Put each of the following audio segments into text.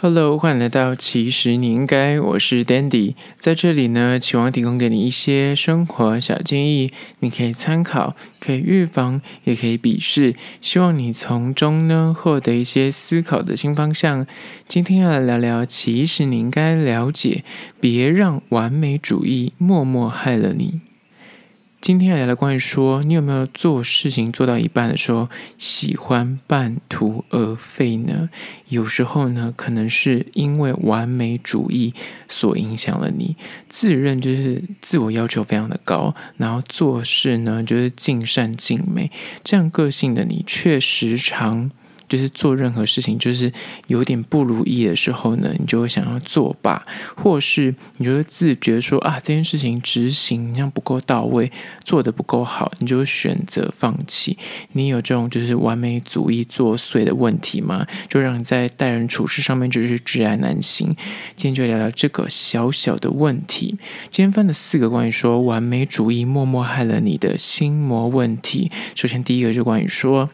Hello，欢迎来到其实你应该，我是 Dandy，在这里呢，期望提供给你一些生活小建议，你可以参考，可以预防，也可以鄙视，希望你从中呢获得一些思考的新方向。今天要来聊聊，其实你应该了解，别让完美主义默默害了你。今天来聊的关于说，你有没有做事情做到一半的时候，喜欢半途而废呢？有时候呢，可能是因为完美主义所影响了你，自认就是自我要求非常的高，然后做事呢就是尽善尽美，这样个性的你却时常。就是做任何事情，就是有点不如意的时候呢，你就会想要作罢，或是你就会自觉说啊，这件事情执行这样不够到位，做得不够好，你就选择放弃。你有这种就是完美主义作祟的问题吗？就让你在待人处事上面就是窒碍难行。今天就聊聊这个小小的问题。今天分了四个关于说完美主义默默害了你的心魔问题。首先第一个就关于说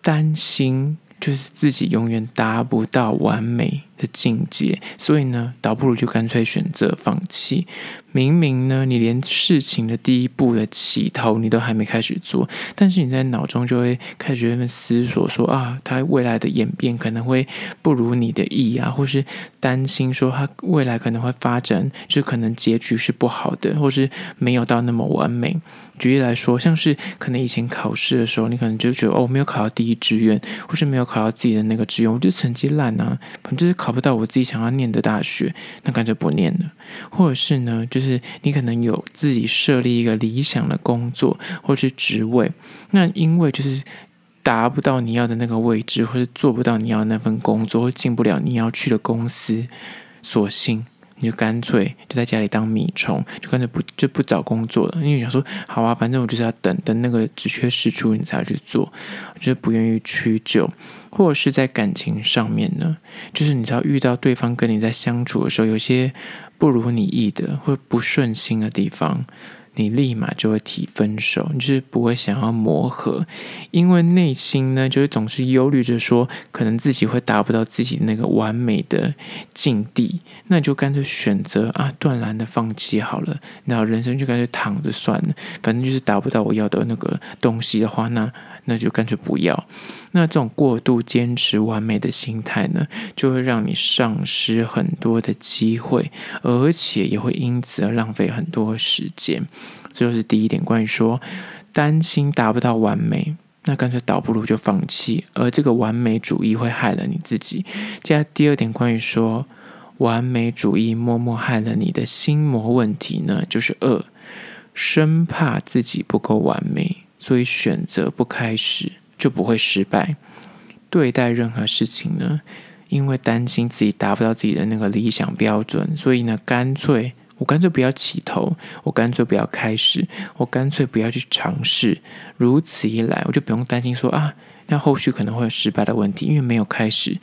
担心。就是自己永远达不到完美的境界，所以呢，倒不如就干脆选择放弃。明明呢，你连事情的第一步的起头你都还没开始做，但是你在脑中就会开始在思索说啊，他未来的演变可能会不如你的意啊，或是担心说他未来可能会发展，就可能结局是不好的，或是没有到那么完美。举例来说，像是可能以前考试的时候，你可能就觉得哦，没有考到第一志愿，或是没有考到自己的那个志愿，我就成绩烂啊，反正就是考不到我自己想要念的大学，那干脆不念了。或者是呢，就就是你可能有自己设立一个理想的工作或是职位，那因为就是达不到你要的那个位置，或是做不到你要那份工作，或进不了你要去的公司，索性。你就干脆就在家里当米虫，就干脆不就不找工作了。因为你想说，好啊，反正我就是要等等那个职缺释出，你才要去做。我觉得不愿意屈就，或者是在感情上面呢，就是你知道遇到对方跟你在相处的时候，有些不如你意的或不顺心的地方。你立马就会提分手，你就是不会想要磨合，因为内心呢，就是总是忧虑着说，可能自己会达不到自己那个完美的境地，那你就干脆选择啊，断然的放弃好了，然后人生就干脆躺着算了，反正就是达不到我要的那个东西的话，那那就干脆不要。那这种过度坚持完美的心态呢，就会让你丧失很多的机会，而且也会因此而浪费很多时间。这就是第一点，关于说担心达不到完美，那干脆倒不如就放弃，而这个完美主义会害了你自己。接下来第二点，关于说完美主义默默害了你的心魔问题呢，就是二，生怕自己不够完美，所以选择不开始。就不会失败。对待任何事情呢，因为担心自己达不到自己的那个理想标准，所以呢，干脆我干脆不要起头，我干脆不要开始，我干脆不要去尝试。如此一来，我就不用担心说啊，那后续可能会有失败的问题，因为没有开始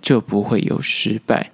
就不会有失败。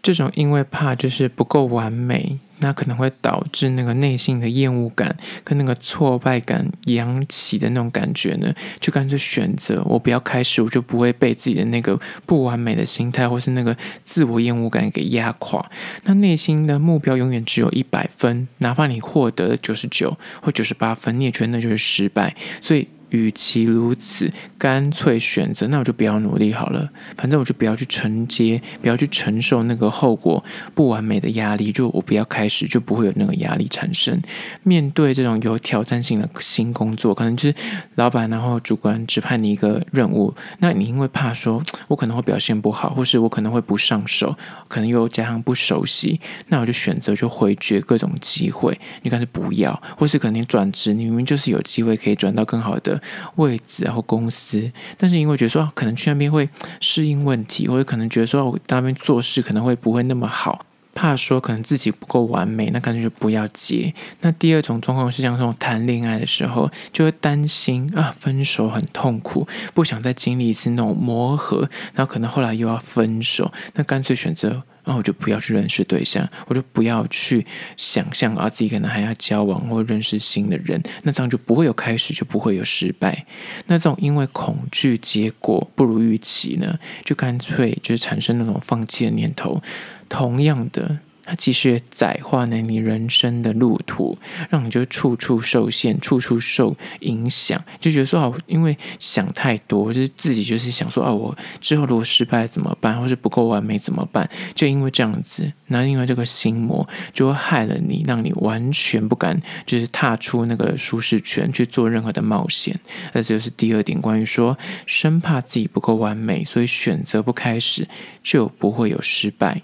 这种因为怕就是不够完美。那可能会导致那个内心的厌恶感跟那个挫败感扬起的那种感觉呢，就干脆选择我不要开始，我就不会被自己的那个不完美的心态或是那个自我厌恶感给压垮。那内心的目标永远只有一百分，哪怕你获得九十九或九十八分，你也觉得那就是失败。所以。与其如此，干脆选择，那我就不要努力好了。反正我就不要去承接，不要去承受那个后果不完美的压力。就我不要开始，就不会有那个压力产生。面对这种有挑战性的新工作，可能就是老板然后主管指派你一个任务，那你因为怕说我可能会表现不好，或是我可能会不上手，可能又加上不熟悉，那我就选择就回绝各种机会。你干脆不要，或是可能你转职，你明明就是有机会可以转到更好的。位置然后公司，但是因为觉得说可能去那边会适应问题，或者可能觉得说我那边做事可能会不会那么好，怕说可能自己不够完美，那干脆就不要接。那第二种状况是像这种谈恋爱的时候，就会担心啊分手很痛苦，不想再经历一次那种磨合，然后可能后来又要分手，那干脆选择然后我就不要去认识对象，我就不要去想象啊自己可能还要交往或认识新的人，那这样就不会有开始，就不会有失败。那这种因为恐惧结果不如预期呢，就干脆就是产生那种放弃的念头。同样的。它其实也窄化了你人生的路途，让你就处处受限，处处受影响，就觉得说啊，因为想太多，就是自己就是想说啊，我之后如果失败怎么办，或是不够完美怎么办？就因为这样子，那因为这个心魔就会害了你，让你完全不敢就是踏出那个舒适圈去做任何的冒险。那这就是第二点，关于说生怕自己不够完美，所以选择不开始，就不会有失败。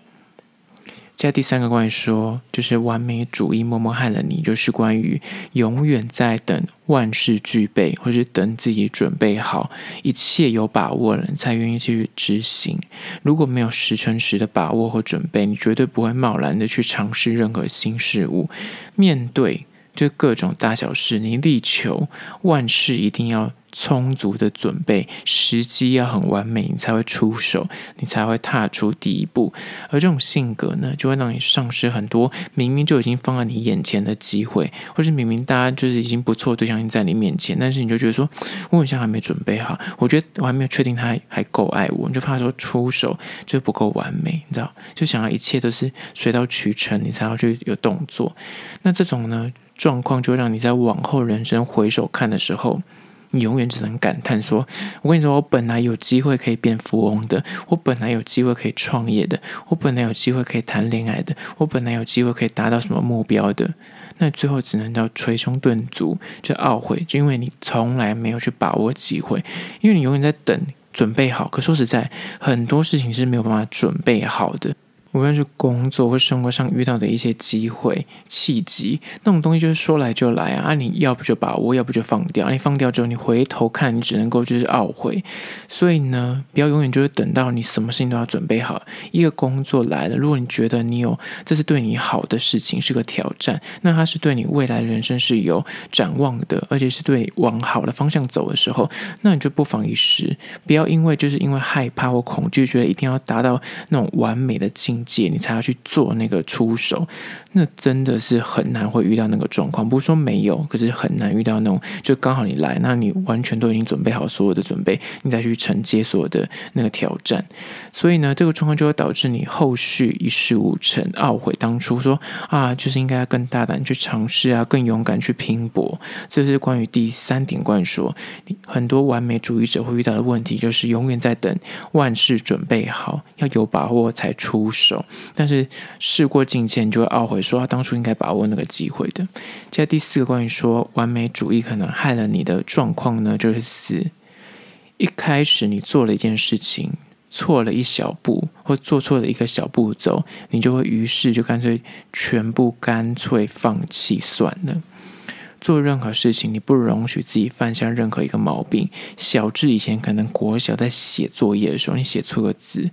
接下第三个关于说，就是完美主义默默害了你，就是关于永远在等万事俱备，或是等自己准备好，一切有把握了，才愿意去执行。如果没有十成十的把握或准备，你绝对不会贸然的去尝试任何新事物。面对就各种大小事，你力求万事一定要。充足的准备，时机要很完美，你才会出手，你才会踏出第一步。而这种性格呢，就会让你丧失很多明明就已经放在你眼前的机会，或是明明大家就是已经不错对象在你面前，但是你就觉得说，我好像还没准备好，我觉得我还没有确定他，还够爱我，你就怕说出手就不够完美，你知道？就想要一切都是水到渠成，你才要去有动作。那这种呢状况，就让你在往后人生回首看的时候。你永远只能感叹说：“我跟你说，我本来有机会可以变富翁的，我本来有机会可以创业的，我本来有机会可以谈恋爱的，我本来有机会可以达到什么目标的。那最后只能叫捶胸顿足，就懊悔，就因为你从来没有去把握机会，因为你永远在等准备好。可说实在，很多事情是没有办法准备好的。”无论是工作或生活上遇到的一些机会、契机，那种东西就是说来就来啊！啊，你要不就把握，要不就放掉。你放掉之后，你回头看，你只能够就是懊悔。所以呢，不要永远就是等到你什么事情都要准备好。一个工作来了，如果你觉得你有这是对你好的事情，是个挑战，那它是对你未来人生是有展望的，而且是对往好的方向走的时候，那你就不妨一试。不要因为就是因为害怕或恐惧，觉得一定要达到那种完美的境界。你才要去做那个出手，那真的是很难会遇到那个状况。不是说没有，可是很难遇到那种，就刚好你来，那你完全都已经准备好所有的准备，你再去承接所有的那个挑战。所以呢，这个状况就会导致你后续一事无成，懊悔当初说啊，就是应该要更大胆去尝试啊，更勇敢去拼搏。这是关于第三点，关于说很多完美主义者会遇到的问题，就是永远在等万事准备好，要有把握才出手。但是事过境迁，就会懊悔，说他当初应该把握那个机会的。接下第四个关于说完美主义可能害了你的状况呢，就是四，一开始你做了一件事情，错了一小步，或做错了一个小步骤，你就会于是就干脆全部干脆放弃算了。做任何事情，你不容许自己犯下任何一个毛病。小至以前可能国小在写作业的时候，你写错个字，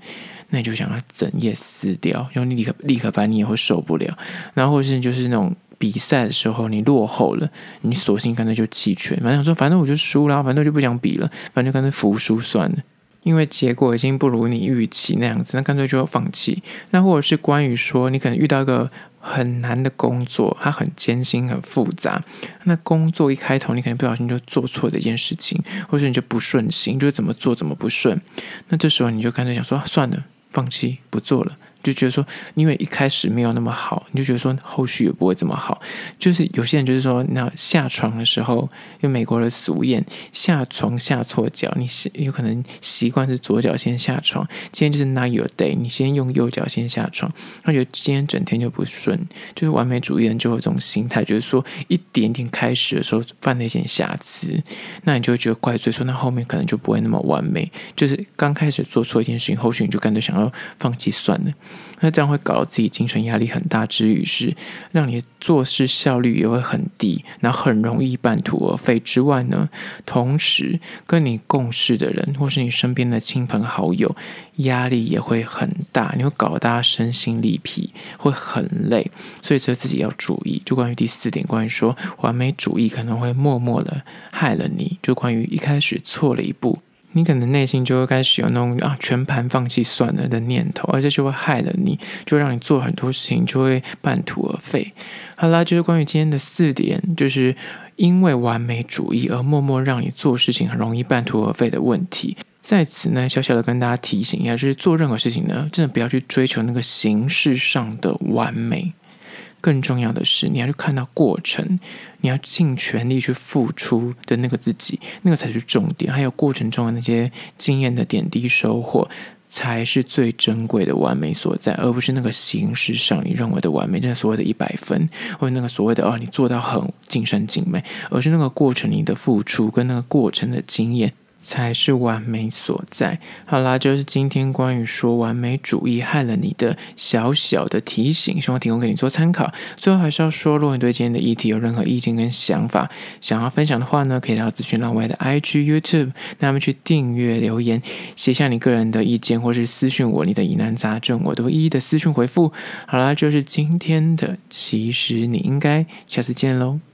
那你就想要整夜撕掉，然后你立刻立刻把你也会受不了。然后或是就是那种比赛的时候，你落后了，你索性干脆就弃权，反正说反正我就输了，反正我就不想比了，反正就干脆服输算了，因为结果已经不如你预期那样子，那干脆就要放弃。那或者是关于说，你可能遇到一个。很难的工作，它很艰辛、很复杂。那工作一开头，你可能不小心就做错的一件事情，或者你就不顺心，就是怎么做怎么不顺。那这时候你就干脆想说，算了，放弃，不做了。就觉得说，因为一开始没有那么好，你就觉得说后续也不会这么好。就是有些人就是说，那下床的时候，因为美国的俗谚，下床下错脚，你有可能习惯是左脚先下床。今天就是 not your day，你先用右脚先下床，他觉得今天整天就不顺。就是完美主义人就有这种心态，就是说一点点开始的时候犯了一些瑕疵，那你就会觉得怪罪，说那后面可能就不会那么完美。就是刚开始做错一件事情，后续你就干脆想要放弃算了。那这样会搞得自己精神压力很大，之余是让你做事效率也会很低，然后很容易半途而废。之外呢，同时跟你共事的人或是你身边的亲朋好友压力也会很大，你会搞得大家身心力疲，会很累。所以这自己要注意。就关于第四点，关于说完美主义可能会默默的害了你，就关于一开始错了一步。你可能内心就会开始有那种啊全盘放弃算了的念头，而且就会害了你，就让你做很多事情就会半途而废。好啦，就是关于今天的四点，就是因为完美主义而默默让你做事情很容易半途而废的问题。在此呢，小小的跟大家提醒一下，就是做任何事情呢，真的不要去追求那个形式上的完美。更重要的是，你要去看到过程，你要尽全力去付出的那个自己，那个才是重点。还有过程中的那些经验的点滴收获，才是最珍贵的完美所在，而不是那个形式上你认为的完美，那所谓的一百分，或者那个所谓的哦，你做到很尽善尽美，而是那个过程你的付出跟那个过程的经验。才是完美所在。好啦，就是今天关于说完美主义害了你的小小的提醒，希望提供给你做参考。最后还是要说，如果你对今天的议题有任何意见跟想法，想要分享的话呢，可以到资讯栏外的 IG、YouTube，那么去订阅、留言，写下你个人的意见，或是私讯我你的疑难杂症，我都一一的私讯回复。好啦，就是今天的，其实你应该下次见喽。